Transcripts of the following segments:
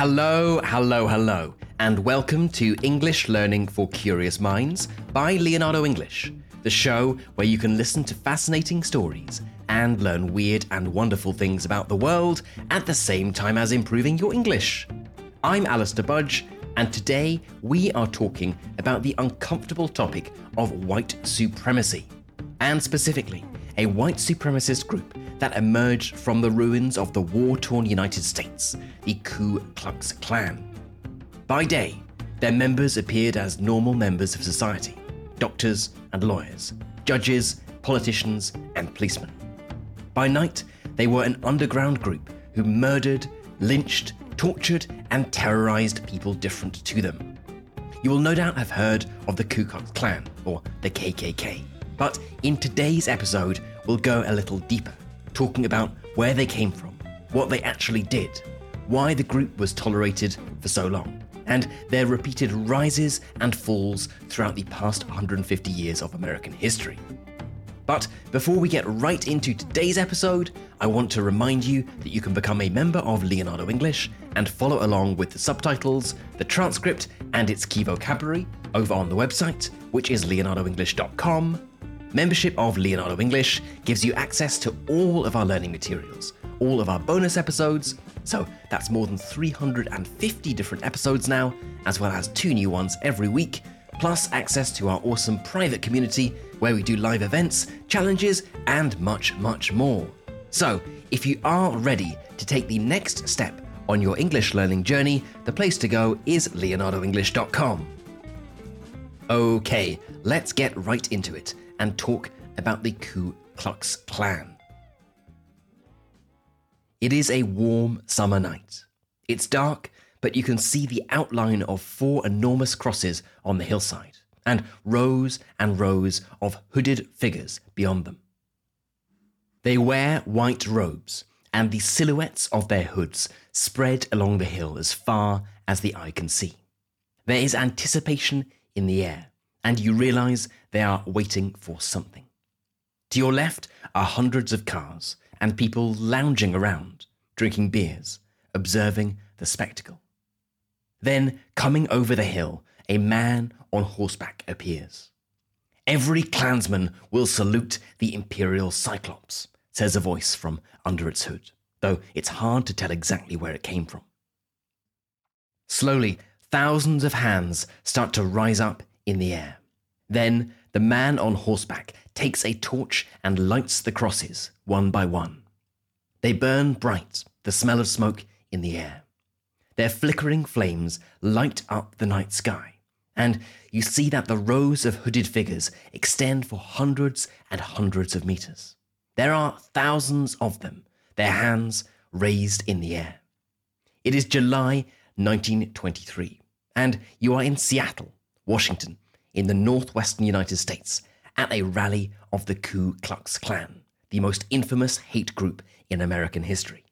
Hello, hello, hello, and welcome to English Learning for Curious Minds by Leonardo English, the show where you can listen to fascinating stories and learn weird and wonderful things about the world at the same time as improving your English. I'm Alistair Budge, and today we are talking about the uncomfortable topic of white supremacy, and specifically, a white supremacist group that emerged from the ruins of the war torn United States, the Ku Klux Klan. By day, their members appeared as normal members of society doctors and lawyers, judges, politicians, and policemen. By night, they were an underground group who murdered, lynched, tortured, and terrorized people different to them. You will no doubt have heard of the Ku Klux Klan, or the KKK. But in today's episode, we'll go a little deeper talking about where they came from, what they actually did, why the group was tolerated for so long, and their repeated rises and falls throughout the past 150 years of American history. But before we get right into today's episode, I want to remind you that you can become a member of Leonardo English and follow along with the subtitles, the transcript, and its key vocabulary over on the website, which is leonardoenglish.com Membership of Leonardo English gives you access to all of our learning materials, all of our bonus episodes, so that's more than 350 different episodes now, as well as two new ones every week, plus access to our awesome private community where we do live events, challenges, and much, much more. So, if you are ready to take the next step on your English learning journey, the place to go is leonardoenglish.com. Okay, let's get right into it and talk about the Ku Klux Klan. It is a warm summer night. It's dark, but you can see the outline of four enormous crosses on the hillside, and rows and rows of hooded figures beyond them. They wear white robes, and the silhouettes of their hoods spread along the hill as far as the eye can see. There is anticipation in the air, and you realize they are waiting for something. To your left are hundreds of cars and people lounging around, drinking beers, observing the spectacle. Then, coming over the hill, a man on horseback appears. Every Klansman will salute the Imperial Cyclops, says a voice from under its hood, though it's hard to tell exactly where it came from. Slowly, thousands of hands start to rise up in the air. Then the man on horseback takes a torch and lights the crosses one by one. They burn bright, the smell of smoke in the air. Their flickering flames light up the night sky, and you see that the rows of hooded figures extend for hundreds and hundreds of meters. There are thousands of them, their hands raised in the air. It is July 1923, and you are in Seattle, Washington, in the northwestern United States at a rally of the Ku Klux Klan, the most infamous hate group in American history.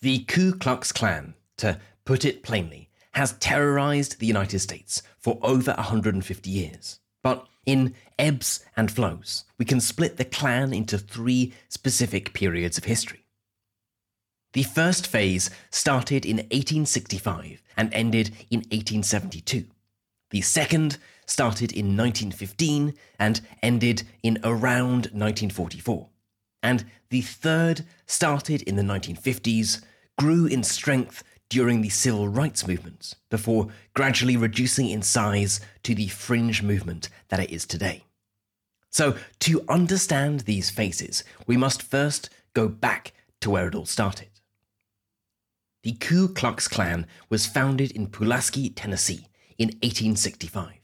The Ku Klux Klan, to put it plainly, has terrorized the United States for over 150 years. But in ebbs and flows, we can split the Klan into three specific periods of history. The first phase started in 1865 and ended in 1872. The second started in 1915 and ended in around 1944. And the third started in the 1950s, grew in strength during the civil rights movement, before gradually reducing in size to the fringe movement that it is today. So, to understand these phases, we must first go back to where it all started. The Ku Klux Klan was founded in Pulaski, Tennessee in 1865.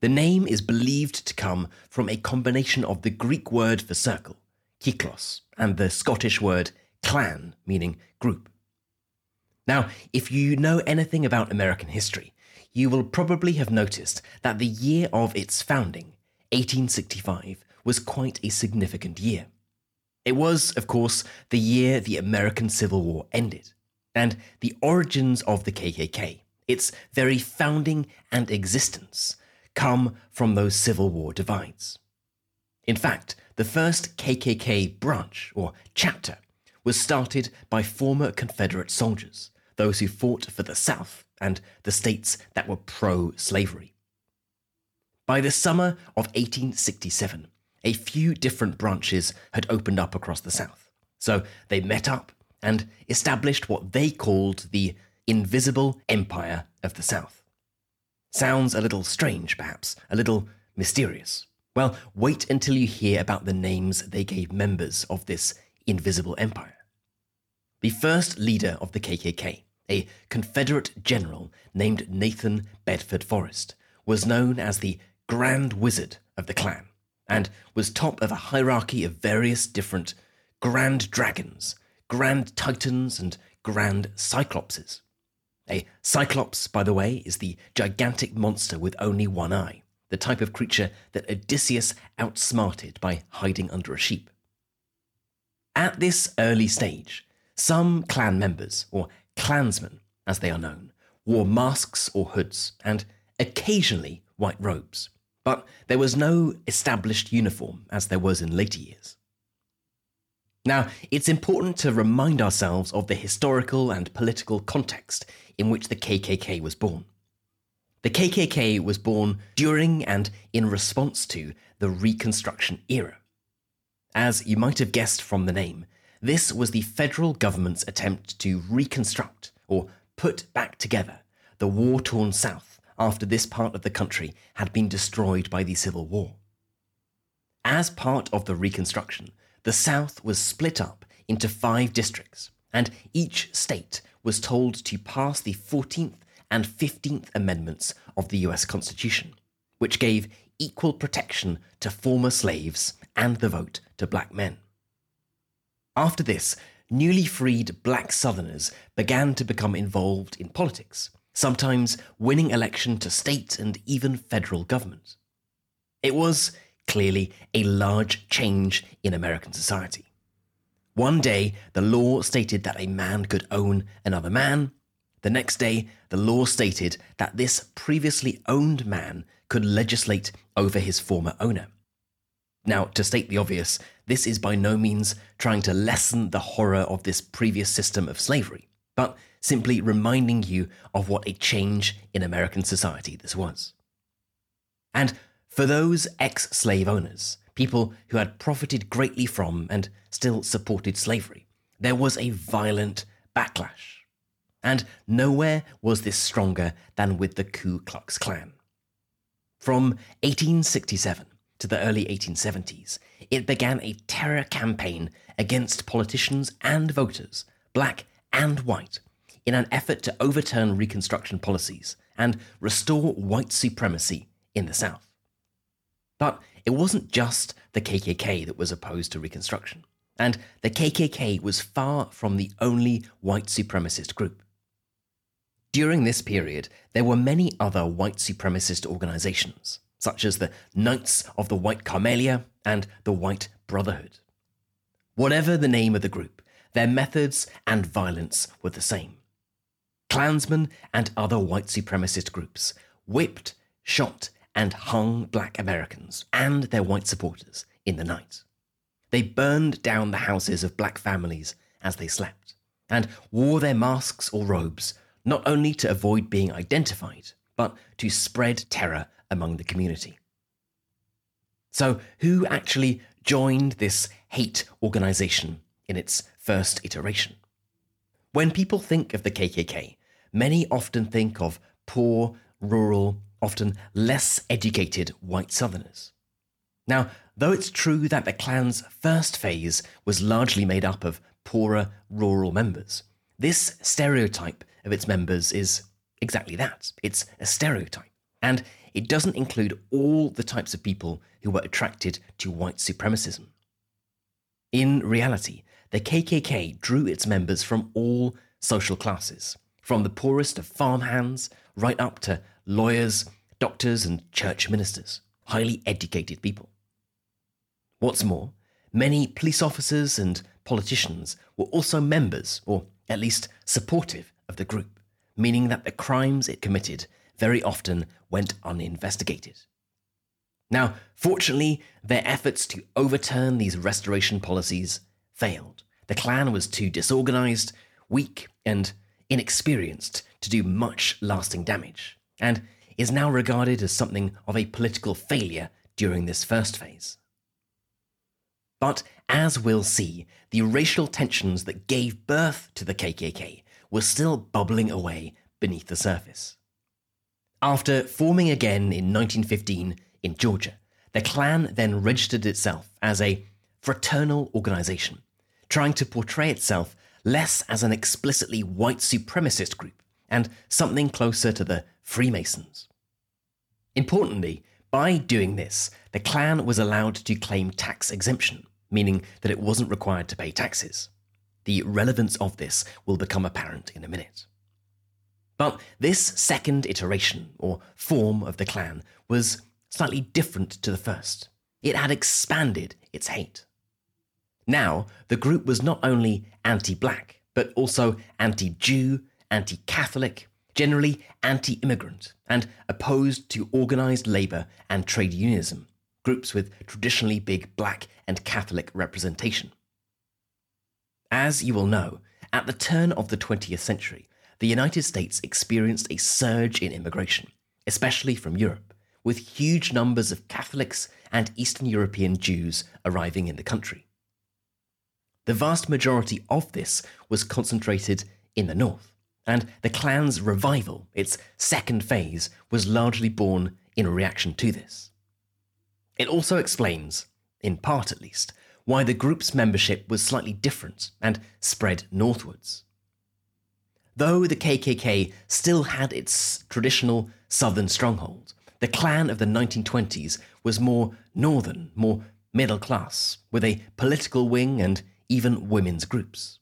The name is believed to come from a combination of the Greek word for circle, kyklos, and the Scottish word clan, meaning group. Now, if you know anything about American history, you will probably have noticed that the year of its founding, 1865, was quite a significant year. It was, of course, the year the American Civil War ended, and the origins of the KKK, its very founding and existence, come from those Civil War divides. In fact, the first KKK branch, or chapter, was started by former Confederate soldiers, those who fought for the South and the states that were pro slavery. By the summer of 1867, a few different branches had opened up across the South. So they met up and established what they called the Invisible Empire of the South. Sounds a little strange, perhaps, a little mysterious. Well, wait until you hear about the names they gave members of this invisible empire. The first leader of the KKK, a Confederate general named Nathan Bedford Forrest, was known as the Grand Wizard of the Klan and was top of a hierarchy of various different Grand Dragons, Grand Titans, and Grand Cyclopses. A Cyclops, by the way, is the gigantic monster with only one eye, the type of creature that Odysseus outsmarted by hiding under a sheep. At this early stage, some Klan members, or Klansmen as they are known, wore masks or hoods, and occasionally white robes. But there was no established uniform as there was in later years. Now, it's important to remind ourselves of the historical and political context in which the KKK was born. The KKK was born during and in response to the Reconstruction era. As you might have guessed from the name, this was the federal government's attempt to reconstruct, or put back together, the war torn South after this part of the country had been destroyed by the Civil War. As part of the Reconstruction, the South was split up into five districts, and each state was told to pass the 14th and 15th Amendments of the US Constitution, which gave equal protection to former slaves and the vote to black men. After this, newly freed black Southerners began to become involved in politics, sometimes winning election to state and even federal government. It was clearly a large change in American society. One day, the law stated that a man could own another man. The next day, the law stated that this previously owned man could legislate over his former owner. Now, to state the obvious, this is by no means trying to lessen the horror of this previous system of slavery, but simply reminding you of what a change in American society this was. And for those ex slave owners, people who had profited greatly from and still supported slavery, there was a violent backlash. And nowhere was this stronger than with the Ku Klux Klan. From 1867 to the early 1870s, it began a terror campaign against politicians and voters, black and white, in an effort to overturn Reconstruction policies and restore white supremacy in the South. But it wasn't just the KKK that was opposed to Reconstruction, and the KKK was far from the only white supremacist group. During this period, there were many other white supremacist organizations, such as the Knights of the White Camellia and the White Brotherhood. Whatever the name of the group, their methods and violence were the same. Klansmen and other white supremacist groups whipped, shot, and hung black Americans and their white supporters in the night. They burned down the houses of black families as they slept and wore their masks or robes not only to avoid being identified, but to spread terror among the community. So, who actually joined this hate organization in its first iteration? When people think of the KKK, many often think of poor, rural, often less educated white Southerners. Now, though it's true that the Klan's first phase was largely made up of poorer rural members, this stereotype of its members is exactly that. It's a stereotype. And it doesn't include all the types of people who were attracted to white supremacism. In reality, the KKK drew its members from all social classes, from the poorest of farmhands right up to lawyers, doctors, and church ministers, highly educated people. What's more, many police officers and politicians were also members, or at least supportive, of the group, meaning that the crimes it committed very often went uninvestigated. Now, fortunately, their efforts to overturn these restoration policies failed. The Klan was too disorganized, weak, and inexperienced to do much lasting damage, and is now regarded as something of a political failure during this first phase. But as we'll see, the racial tensions that gave birth to the KKK were still bubbling away beneath the surface. After forming again in 1915 in Georgia, the Klan then registered itself as a fraternal organization, trying to portray itself less as an explicitly white supremacist group and something closer to the Freemasons. Importantly, by doing this, the Klan was allowed to claim tax exemption, meaning that it wasn't required to pay taxes. The relevance of this will become apparent in a minute. But this second iteration, or form of the Klan, was slightly different to the first. It had expanded its hate. Now, the group was not only anti black, but also anti Jew, anti Catholic, generally anti immigrant, and opposed to organised labour and trade unionism, groups with traditionally big black and Catholic representation. As you will know, at the turn of the 20th century, the United States experienced a surge in immigration, especially from Europe, with huge numbers of Catholics and Eastern European Jews arriving in the country. The vast majority of this was concentrated in the north, and the Klan's revival, its second phase, was largely born in reaction to this. It also explains, in part at least, why the group's membership was slightly different and spread northwards. Though the KKK still had its traditional southern stronghold, the Klan of the 1920s was more northern, more middle class, with a political wing and even women's groups.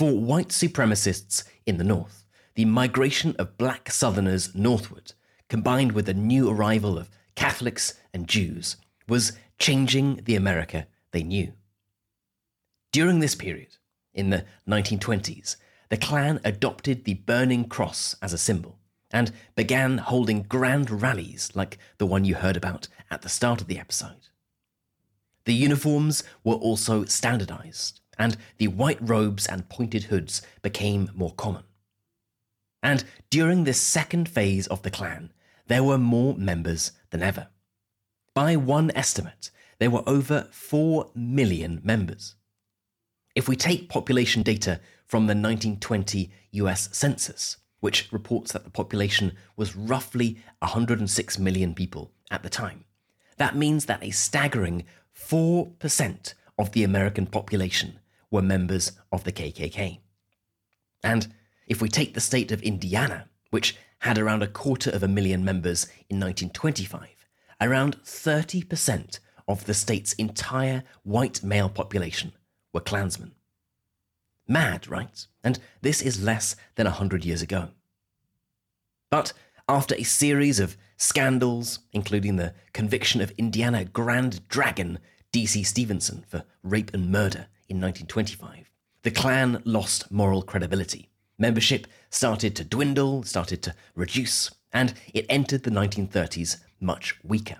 For white supremacists in the north, the migration of black southerners northward, combined with the new arrival of Catholics and Jews, was changing the America they knew. During this period, in the 1920s, the Klan adopted the burning cross as a symbol and began holding grand rallies like the one you heard about at the start of the episode. The uniforms were also standardized, and the white robes and pointed hoods became more common. And during this second phase of the Klan, there were more members than ever. By one estimate, there were over 4 million members. If we take population data from the 1920 US Census, which reports that the population was roughly 106 million people at the time, that means that a staggering 4% of the American population were members of the KKK. And if we take the state of Indiana, which had around a quarter of a million members in 1925, around 30% of the state's entire white male population were Klansmen. Mad, right? And this is less than a hundred years ago. But after a series of scandals, including the conviction of Indiana Grand Dragon D.C. Stephenson for rape and murder in 1925, the Klan lost moral credibility. Membership started to dwindle, started to reduce, and it entered the 1930s much weaker.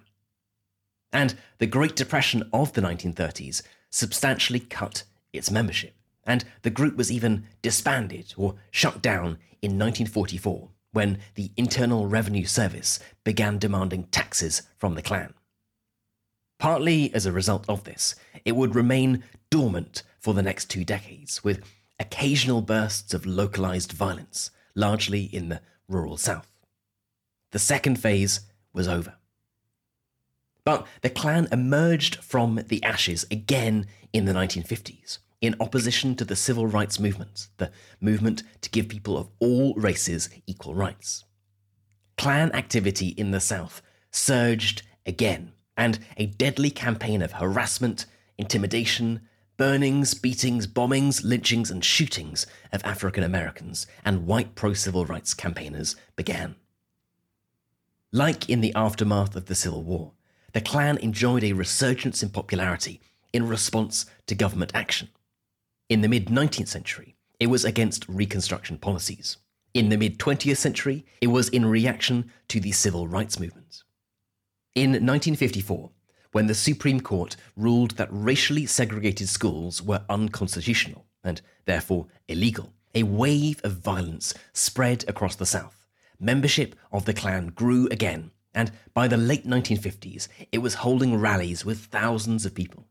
And the Great Depression of the 1930s substantially cut its membership, and the group was even disbanded or shut down in 1944 when the Internal Revenue Service began demanding taxes from the Klan. Partly as a result of this, it would remain dormant for the next two decades, with occasional bursts of localized violence, largely in the rural South. The second phase was over. But the Klan emerged from the ashes again in the 1950s in opposition to the civil rights movement, the movement to give people of all races equal rights. Klan activity in the South surged again, and a deadly campaign of harassment, intimidation, burnings, beatings, bombings, lynchings, and shootings of African Americans and white pro civil rights campaigners began. Like in the aftermath of the Civil War, the Klan enjoyed a resurgence in popularity in response to government action. In the mid 19th century, it was against Reconstruction policies. In the mid 20th century, it was in reaction to the civil rights movement. In 1954, when the Supreme Court ruled that racially segregated schools were unconstitutional and therefore illegal, a wave of violence spread across the South. Membership of the Klan grew again, and by the late 1950s, it was holding rallies with thousands of people.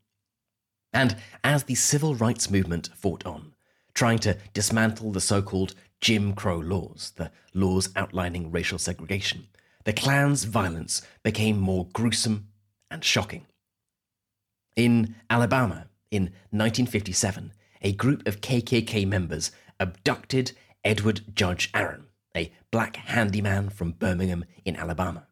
And as the civil rights movement fought on, trying to dismantle the so called Jim Crow laws, the laws outlining racial segregation, the Klan's violence became more gruesome and shocking. In Alabama, in 1957, a group of KKK members abducted Edward Judge Aaron, a black handyman from Birmingham in Alabama.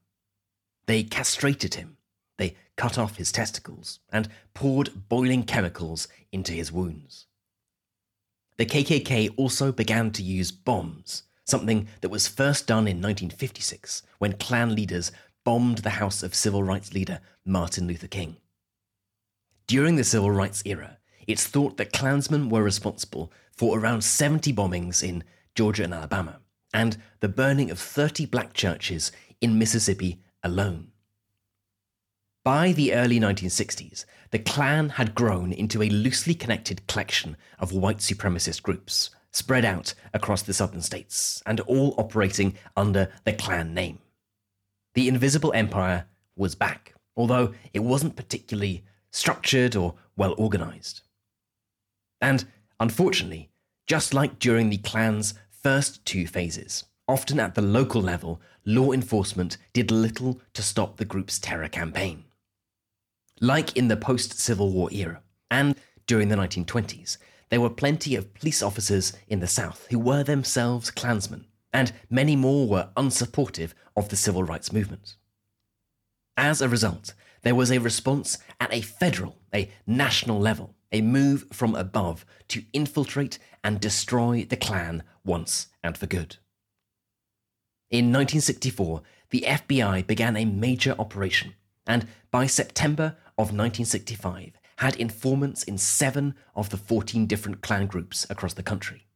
They castrated him, they cut off his testicles, and poured boiling chemicals into his wounds. The KKK also began to use bombs, something that was first done in 1956 when Klan leaders bombed the house of civil rights leader Martin Luther King. During the civil rights era, it's thought that Klansmen were responsible for around 70 bombings in Georgia and Alabama, and the burning of 30 black churches in Mississippi alone. By the early 1960s, the Klan had grown into a loosely connected collection of white supremacist groups, spread out across the southern states, and all operating under the Klan name. The Invisible Empire was back, although it wasn't particularly structured or well organized. And unfortunately, just like during the Klan's first two phases, often at the local level, law enforcement did little to stop the group's terror campaign. Like in the post Civil War era, and during the 1920s, there were plenty of police officers in the South who were themselves Klansmen, and many more were unsupportive of the civil rights movement. As a result, there was a response at a federal, a national level, a move from above to infiltrate and destroy the Klan once and for good. In 1964, the FBI began a major operation, and by September of 1965, had informants in seven of the 14 different Klan groups across the country.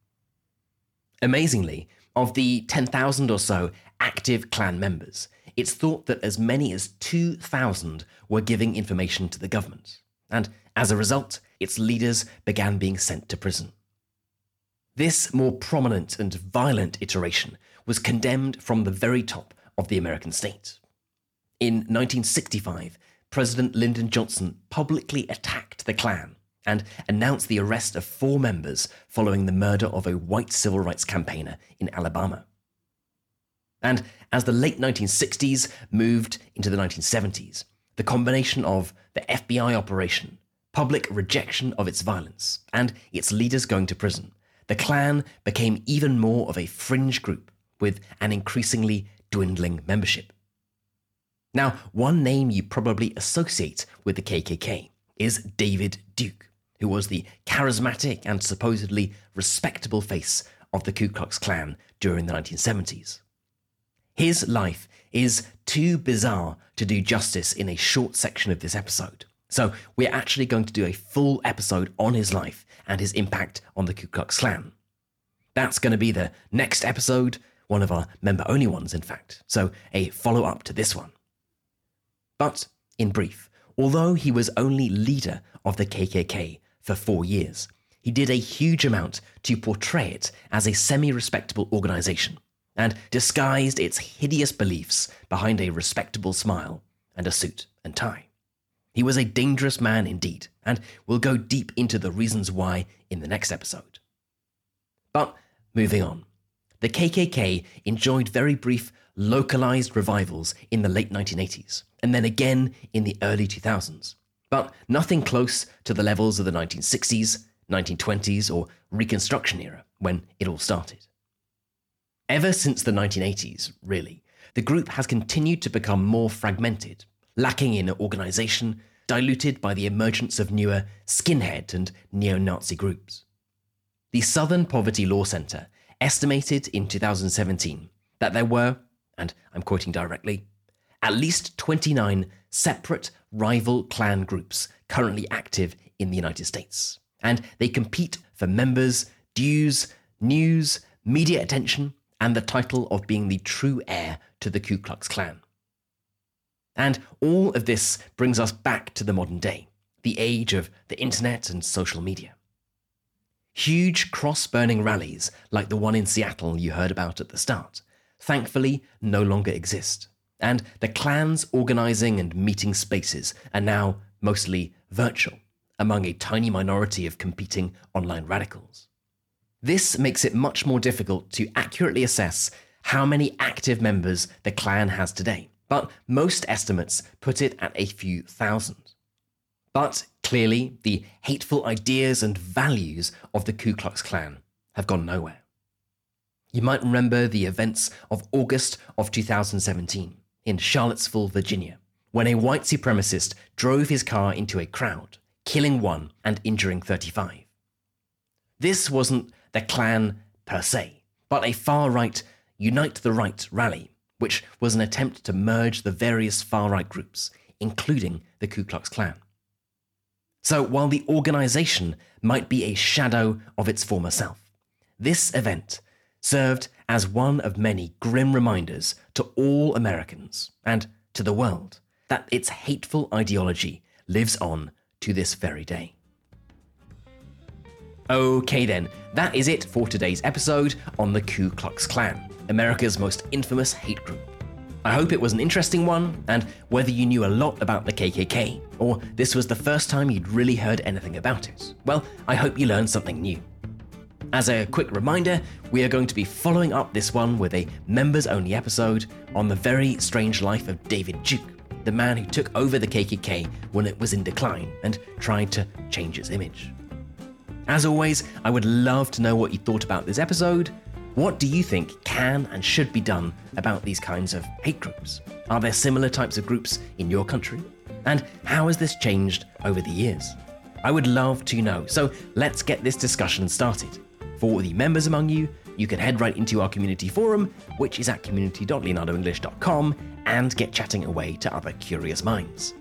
Amazingly, of the 10,000 or so active Klan members, it's thought that as many as 2,000 were giving information to the government, and as a result, its leaders began being sent to prison. This more prominent and violent iteration was condemned from the very top of the American state. In 1965, President Lyndon Johnson publicly attacked the Klan and announced the arrest of four members following the murder of a white civil rights campaigner in Alabama. And as the late 1960s moved into the 1970s, the combination of the FBI operation, public rejection of its violence, and its leaders going to prison, the Klan became even more of a fringe group with an increasingly dwindling membership. Now, one name you probably associate with the KKK is David Duke, who was the charismatic and supposedly respectable face of the Ku Klux Klan during the 1970s. His life is too bizarre to do justice in a short section of this episode. So, we're actually going to do a full episode on his life and his impact on the Ku Klux Klan. That's going to be the next episode, one of our member only ones, in fact. So, a follow up to this one. But, in brief, although he was only leader of the KKK for four years, he did a huge amount to portray it as a semi respectable organization and disguised its hideous beliefs behind a respectable smile and a suit and tie. He was a dangerous man indeed, and we'll go deep into the reasons why in the next episode. But moving on, the KKK enjoyed very brief localized revivals in the late 1980s, and then again in the early 2000s, but nothing close to the levels of the 1960s, 1920s, or Reconstruction era when it all started. Ever since the 1980s, really, the group has continued to become more fragmented, lacking in organization, diluted by the emergence of newer skinhead and neo Nazi groups. The Southern Poverty Law Center estimated in 2017 that there were, and I'm quoting directly, at least 29 separate rival Klan groups currently active in the United States. And they compete for members, dues, news, media attention, and the title of being the true heir to the Ku Klux Klan. And all of this brings us back to the modern day, the age of the internet and social media. Huge cross burning rallies, like the one in Seattle you heard about at the start, thankfully no longer exist. And the Klan's organising and meeting spaces are now mostly virtual, among a tiny minority of competing online radicals. This makes it much more difficult to accurately assess how many active members the Klan has today, but most estimates put it at a few thousand. But clearly, the hateful ideas and values of the Ku Klux Klan have gone nowhere. You might remember the events of August of 2017 in Charlottesville, Virginia, when a white supremacist drove his car into a crowd, killing one and injuring 35. This wasn't the Klan per se, but a far right Unite the Right rally, which was an attempt to merge the various far right groups, including the Ku Klux Klan. So while the organization might be a shadow of its former self, this event served as one of many grim reminders to all Americans and to the world that its hateful ideology lives on to this very day. Okay, then, that is it for today's episode on the Ku Klux Klan, America's most infamous hate group. I hope it was an interesting one, and whether you knew a lot about the KKK, or this was the first time you'd really heard anything about it, well, I hope you learned something new. As a quick reminder, we are going to be following up this one with a members only episode on the very strange life of David Duke, the man who took over the KKK when it was in decline and tried to change its image. As always, I would love to know what you thought about this episode, what do you think can and should be done about these kinds of hate groups? Are there similar types of groups in your country? And how has this changed over the years? I would love to know, so let's get this discussion started. For the members among you, you can head right into our community forum, which is at community.leonardoenglish.com, and get chatting away to other curious minds.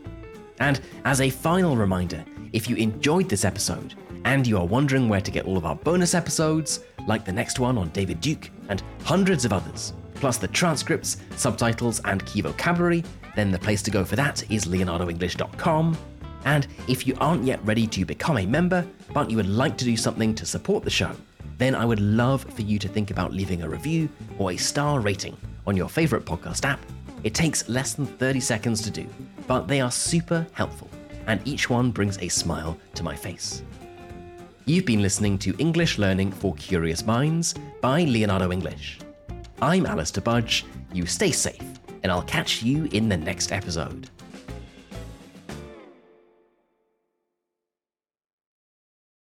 And as a final reminder, if you enjoyed this episode and you are wondering where to get all of our bonus episodes, like the next one on David Duke and hundreds of others, plus the transcripts, subtitles, and key vocabulary, then the place to go for that is leonardoenglish.com. And if you aren't yet ready to become a member, but you would like to do something to support the show, then I would love for you to think about leaving a review or a star rating on your favorite podcast app. It takes less than 30 seconds to do, but they are super helpful, and each one brings a smile to my face. You've been listening to English Learning for Curious Minds by Leonardo English. I'm Alistair Budge. You stay safe, and I'll catch you in the next episode.